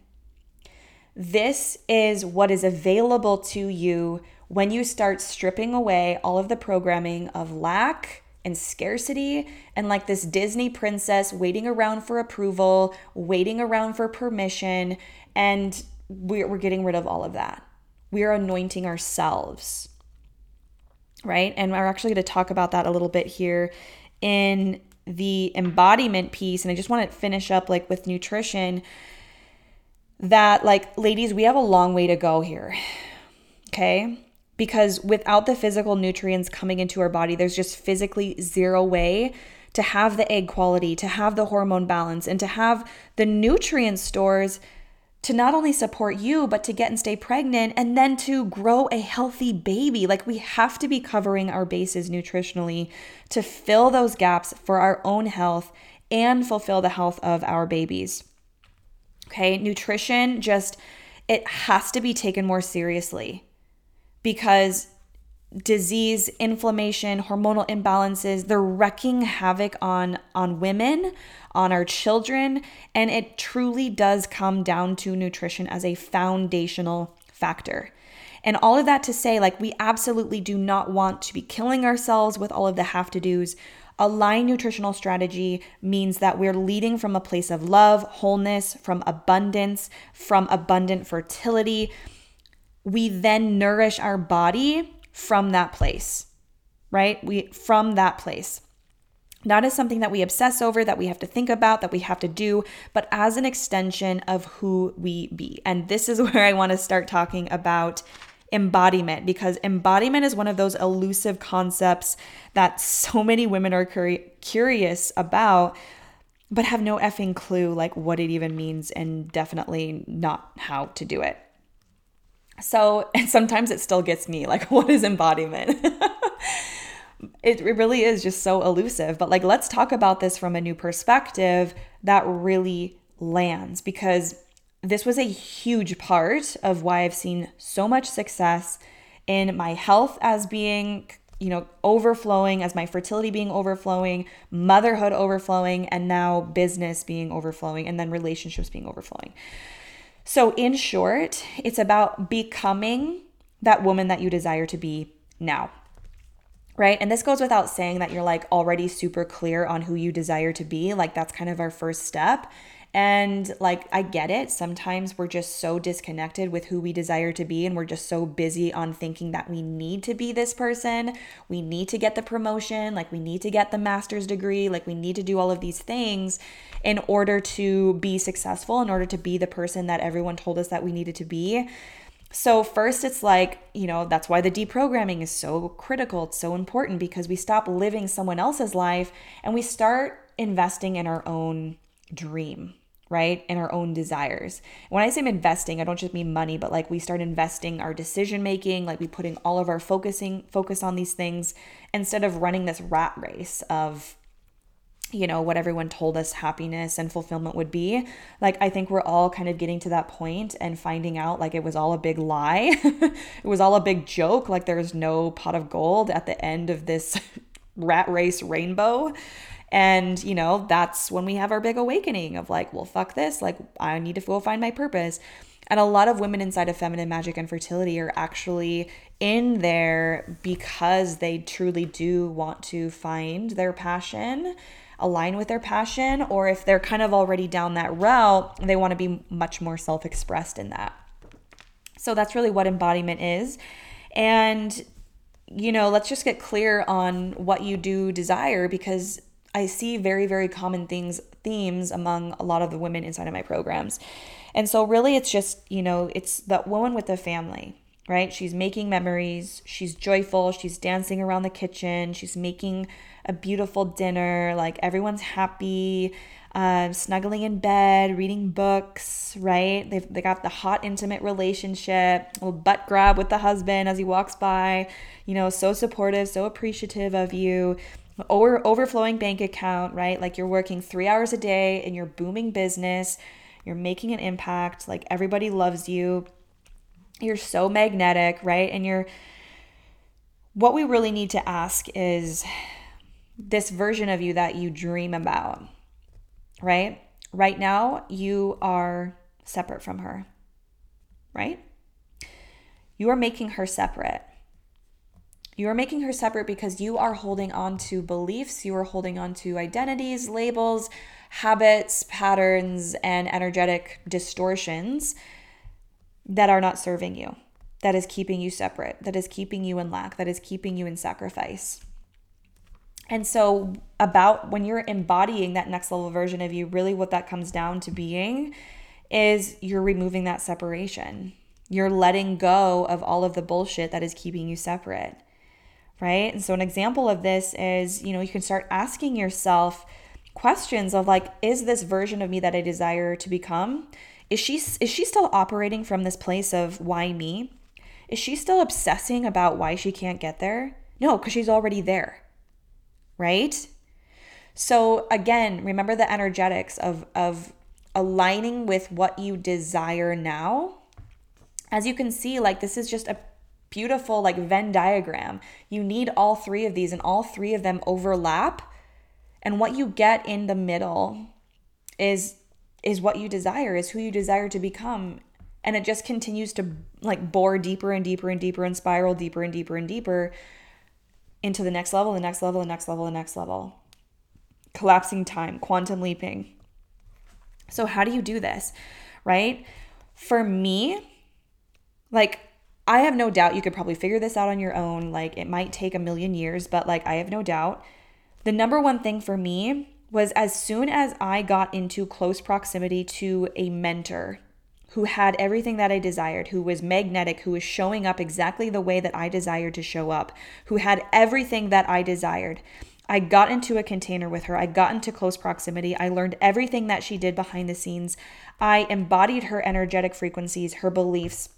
This is what is available to you when you start stripping away all of the programming of lack and scarcity and like this Disney princess waiting around for approval, waiting around for permission. And we're, we're getting rid of all of that. We are anointing ourselves, right? And we're actually going to talk about that a little bit here in the embodiment piece and I just want to finish up like with nutrition that like ladies we have a long way to go here. Okay? Because without the physical nutrients coming into our body there's just physically zero way to have the egg quality, to have the hormone balance and to have the nutrient stores to not only support you, but to get and stay pregnant and then to grow a healthy baby. Like we have to be covering our bases nutritionally to fill those gaps for our own health and fulfill the health of our babies. Okay, nutrition just, it has to be taken more seriously because disease, inflammation, hormonal imbalances, they're wrecking havoc on on women, on our children, and it truly does come down to nutrition as a foundational factor. And all of that to say, like, we absolutely do not want to be killing ourselves with all of the have to do's. Aligned nutritional strategy means that we're leading from a place of love, wholeness, from abundance, from abundant fertility. We then nourish our body from that place, right? We from that place. Not as something that we obsess over, that we have to think about, that we have to do, but as an extension of who we be. And this is where I want to start talking about embodiment because embodiment is one of those elusive concepts that so many women are curious about but have no effing clue like what it even means and definitely not how to do it. So, and sometimes it still gets me like, what is embodiment? it, it really is just so elusive. But like, let's talk about this from a new perspective that really lands because this was a huge part of why I've seen so much success in my health as being you know, overflowing as my fertility being overflowing, motherhood overflowing, and now business being overflowing, and then relationships being overflowing. So, in short, it's about becoming that woman that you desire to be now. Right. And this goes without saying that you're like already super clear on who you desire to be. Like, that's kind of our first step. And like, I get it. Sometimes we're just so disconnected with who we desire to be, and we're just so busy on thinking that we need to be this person. We need to get the promotion, like, we need to get the master's degree, like, we need to do all of these things in order to be successful, in order to be the person that everyone told us that we needed to be. So, first, it's like, you know, that's why the deprogramming is so critical. It's so important because we stop living someone else's life and we start investing in our own dream right? And our own desires. When I say investing, I don't just mean money, but like we start investing our decision making, like we putting all of our focusing focus on these things instead of running this rat race of you know what everyone told us happiness and fulfillment would be like i think we're all kind of getting to that point and finding out like it was all a big lie it was all a big joke like there's no pot of gold at the end of this rat race rainbow and, you know, that's when we have our big awakening of like, well, fuck this. Like, I need to go find my purpose. And a lot of women inside of feminine magic and fertility are actually in there because they truly do want to find their passion, align with their passion, or if they're kind of already down that route, they want to be much more self expressed in that. So that's really what embodiment is. And, you know, let's just get clear on what you do desire because I see very, very common things, themes among a lot of the women inside of my programs. And so, really, it's just, you know, it's that woman with the family, right? She's making memories, she's joyful, she's dancing around the kitchen, she's making a beautiful dinner, like everyone's happy. Uh, snuggling in bed, reading books, right? They've they got the hot, intimate relationship, little butt grab with the husband as he walks by, you know, so supportive, so appreciative of you over overflowing bank account, right? Like you're working 3 hours a day in your booming business, you're making an impact, like everybody loves you. You're so magnetic, right? And you're what we really need to ask is this version of you that you dream about, right? Right now, you are separate from her, right? You are making her separate. You are making her separate because you are holding on to beliefs, you are holding on to identities, labels, habits, patterns, and energetic distortions that are not serving you, that is keeping you separate, that is keeping you in lack, that is keeping you in sacrifice. And so, about when you're embodying that next level version of you, really what that comes down to being is you're removing that separation. You're letting go of all of the bullshit that is keeping you separate right? And so, an example of this is, you know, you can start asking yourself questions of like, is this version of me that I desire to become? Is she is she still operating from this place of why me? Is she still obsessing about why she can't get there? No, because she's already there, right? So again, remember the energetics of of aligning with what you desire now. As you can see, like this is just a beautiful like Venn diagram. You need all three of these, and all three of them overlap. And what you get in the middle is is what you desire, is who you desire to become. And it just continues to like bore deeper and deeper and deeper and spiral deeper and deeper and deeper into the next level, the next level, the next level, the next level. Collapsing time, quantum leaping. So, how do you do this? Right? For me, like I have no doubt you could probably figure this out on your own. Like it might take a million years, but like I have no doubt. The number one thing for me was as soon as I got into close proximity to a mentor who had everything that I desired, who was magnetic, who was showing up exactly the way that I desired to show up, who had everything that I desired. I got into a container with her. I got into close proximity. I learned everything that she did behind the scenes. I embodied her energetic frequencies, her beliefs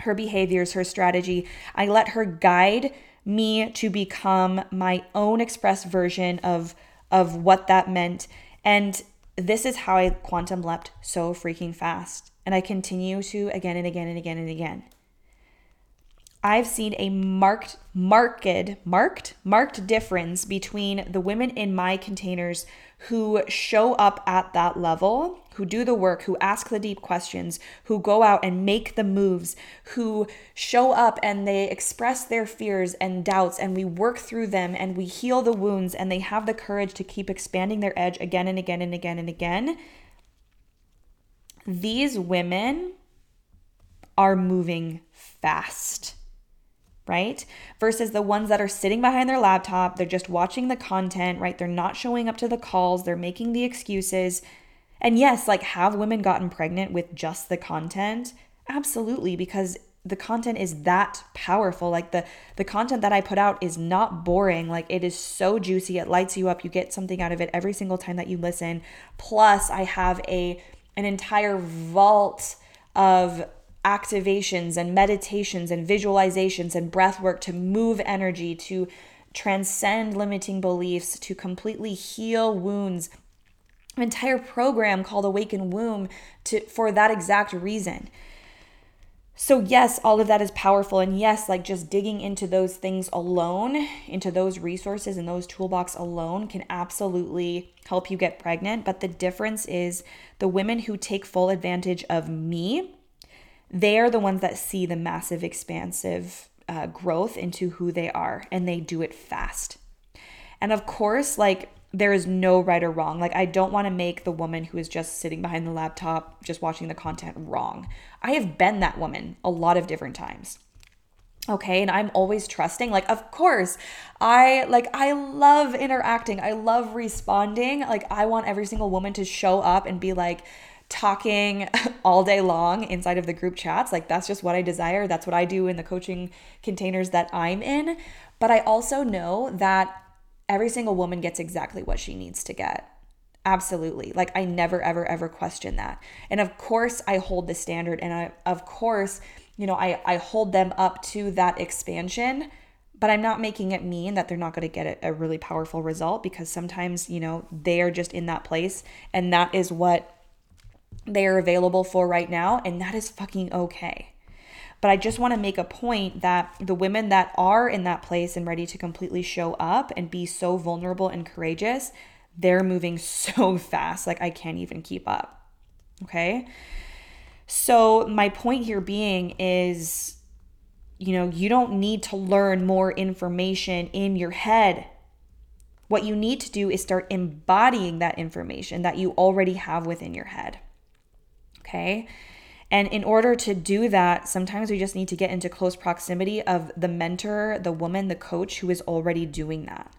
her behaviors, her strategy. I let her guide me to become my own express version of of what that meant. And this is how I quantum leapt so freaking fast. And I continue to again and again and again and again. I've seen a marked, marked, marked, marked difference between the women in my containers who show up at that level, who do the work, who ask the deep questions, who go out and make the moves, who show up and they express their fears and doubts, and we work through them and we heal the wounds, and they have the courage to keep expanding their edge again and again and again and again. These women are moving fast right? Versus the ones that are sitting behind their laptop, they're just watching the content, right? They're not showing up to the calls, they're making the excuses. And yes, like have women gotten pregnant with just the content? Absolutely, because the content is that powerful. Like the the content that I put out is not boring. Like it is so juicy. It lights you up. You get something out of it every single time that you listen. Plus, I have a an entire vault of activations and meditations and visualizations and breath work to move energy, to transcend limiting beliefs, to completely heal wounds. An entire program called Awakened Womb to for that exact reason. So, yes, all of that is powerful. And yes, like just digging into those things alone, into those resources and those toolbox alone can absolutely help you get pregnant. But the difference is the women who take full advantage of me they are the ones that see the massive, expansive uh, growth into who they are, and they do it fast. And of course, like, there is no right or wrong. Like, I don't want to make the woman who is just sitting behind the laptop, just watching the content wrong. I have been that woman a lot of different times. Okay, and I'm always trusting. Like, of course, I like I love interacting. I love responding. Like, I want every single woman to show up and be like, talking all day long inside of the group chats. Like that's just what I desire. That's what I do in the coaching containers that I'm in. But I also know that every single woman gets exactly what she needs to get. Absolutely. Like I never ever ever question that. And of course I hold the standard and I of course, you know, I I hold them up to that expansion but I'm not making it mean that they're not going to get a, a, really powerful result because sometimes, you know, they are just in that place and that is what they are available for right now, and that is fucking okay. But I just want to make a point that the women that are in that place and ready to completely show up and be so vulnerable and courageous, they're moving so fast. Like I can't even keep up. Okay. So, my point here being is you know, you don't need to learn more information in your head. What you need to do is start embodying that information that you already have within your head. Okay. And in order to do that, sometimes we just need to get into close proximity of the mentor, the woman, the coach who is already doing that.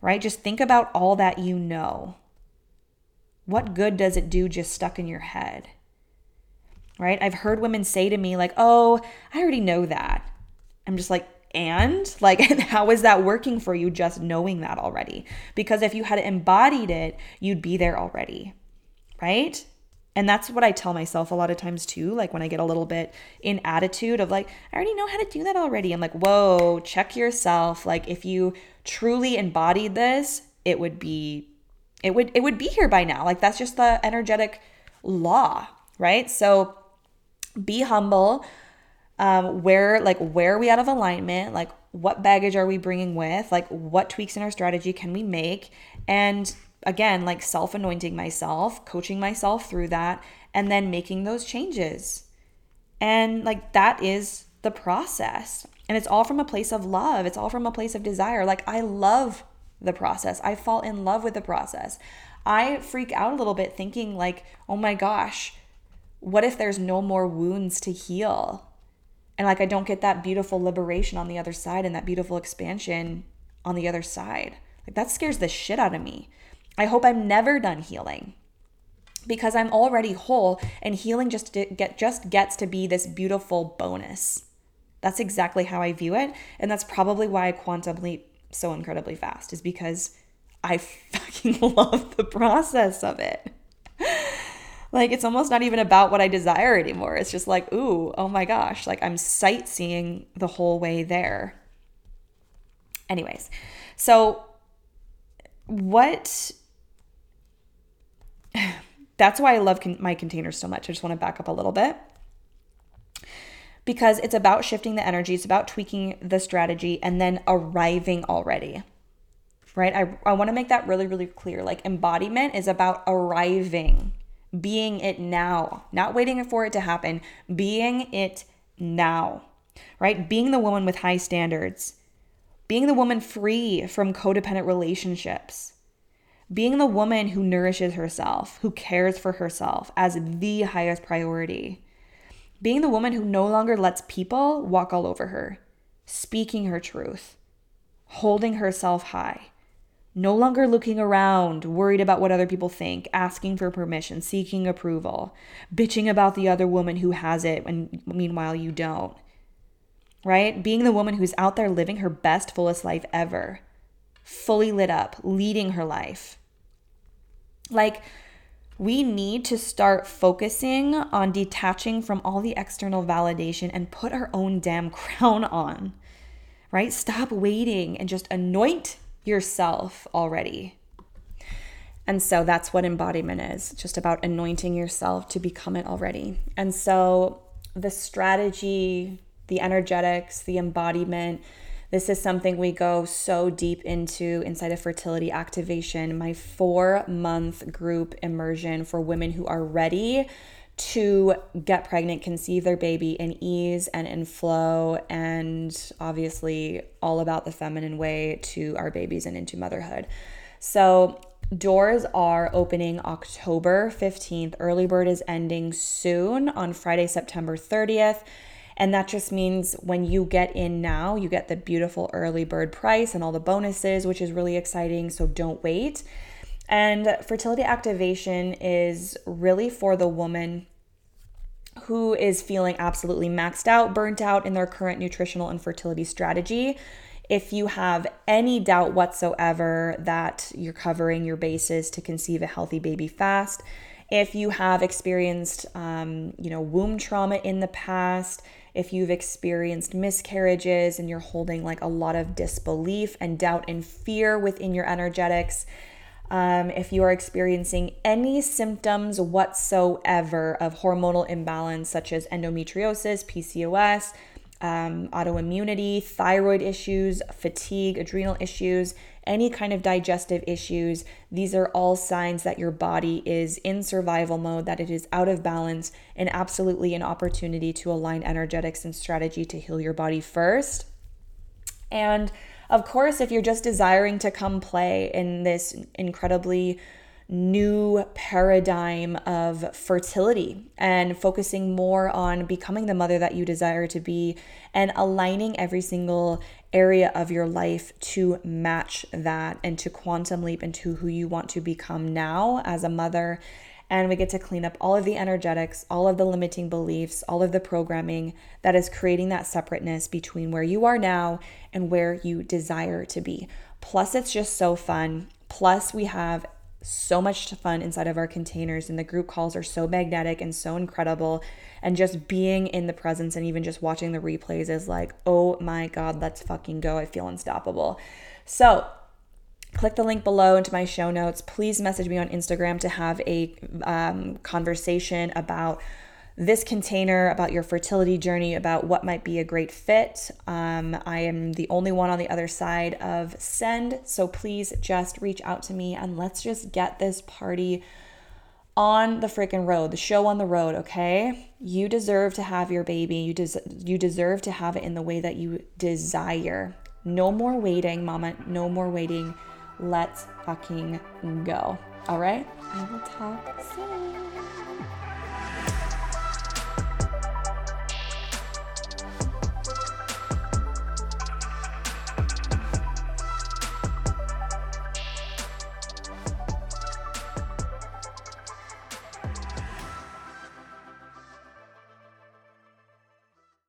Right? Just think about all that you know. What good does it do just stuck in your head? Right? I've heard women say to me, like, oh, I already know that. I'm just like, and like how is that working for you just knowing that already because if you had embodied it you'd be there already right and that's what I tell myself a lot of times too. Like when I get a little bit in attitude of like, I already know how to do that already. I'm like, whoa, check yourself. Like if you truly embodied this, it would be, it would, it would be here by now. Like that's just the energetic law, right? So be humble. Um, where like where are we out of alignment? Like what baggage are we bringing with? Like what tweaks in our strategy can we make? And again, like self anointing myself, coaching myself through that, and then making those changes. And like that is the process. And it's all from a place of love, it's all from a place of desire. Like I love the process, I fall in love with the process. I freak out a little bit thinking, like, oh my gosh, what if there's no more wounds to heal? And like I don't get that beautiful liberation on the other side and that beautiful expansion on the other side. Like that scares the shit out of me. I hope I'm never done healing because I'm already whole and healing just get just gets to be this beautiful bonus. That's exactly how I view it and that's probably why I quantum leap so incredibly fast is because I fucking love the process of it. like it's almost not even about what I desire anymore. It's just like, ooh, oh my gosh, like I'm sightseeing the whole way there. Anyways, so what that's why I love con- my containers so much. I just want to back up a little bit. because it's about shifting the energy, it's about tweaking the strategy and then arriving already. Right? I, I want to make that really, really clear. Like, embodiment is about arriving, being it now, not waiting for it to happen, being it now, right? Being the woman with high standards, being the woman free from codependent relationships, being the woman who nourishes herself, who cares for herself as the highest priority being the woman who no longer lets people walk all over her, speaking her truth, holding herself high, no longer looking around, worried about what other people think, asking for permission, seeking approval, bitching about the other woman who has it and meanwhile you don't. Right? Being the woman who's out there living her best, fullest life ever, fully lit up, leading her life. Like, we need to start focusing on detaching from all the external validation and put our own damn crown on, right? Stop waiting and just anoint yourself already. And so that's what embodiment is just about anointing yourself to become it already. And so the strategy, the energetics, the embodiment, this is something we go so deep into inside of fertility activation, my four month group immersion for women who are ready to get pregnant, conceive their baby in ease and in flow, and obviously all about the feminine way to our babies and into motherhood. So, doors are opening October 15th. Early bird is ending soon on Friday, September 30th. And that just means when you get in now, you get the beautiful early bird price and all the bonuses, which is really exciting. So don't wait. And fertility activation is really for the woman who is feeling absolutely maxed out, burnt out in their current nutritional and fertility strategy. If you have any doubt whatsoever that you're covering your bases to conceive a healthy baby fast, if you have experienced, um, you know, womb trauma in the past, if you've experienced miscarriages and you're holding like a lot of disbelief and doubt and fear within your energetics, um, if you are experiencing any symptoms whatsoever of hormonal imbalance, such as endometriosis, PCOS, um, autoimmunity, thyroid issues, fatigue, adrenal issues, any kind of digestive issues, these are all signs that your body is in survival mode, that it is out of balance, and absolutely an opportunity to align energetics and strategy to heal your body first. And of course, if you're just desiring to come play in this incredibly new paradigm of fertility and focusing more on becoming the mother that you desire to be and aligning every single area of your life to match that and to quantum leap into who you want to become now as a mother. And we get to clean up all of the energetics, all of the limiting beliefs, all of the programming that is creating that separateness between where you are now and where you desire to be. Plus, it's just so fun. Plus, we have so much fun inside of our containers, and the group calls are so magnetic and so incredible. And just being in the presence and even just watching the replays is like, oh my God, let's fucking go. I feel unstoppable. So, click the link below into my show notes. Please message me on Instagram to have a um, conversation about this container about your fertility journey, about what might be a great fit. Um, I am the only one on the other side of send. So please just reach out to me and let's just get this party on the freaking road, the show on the road, okay? You deserve to have your baby. You, des- you deserve to have it in the way that you desire. No more waiting, mama. No more waiting. Let's fucking go. All right? I will talk soon.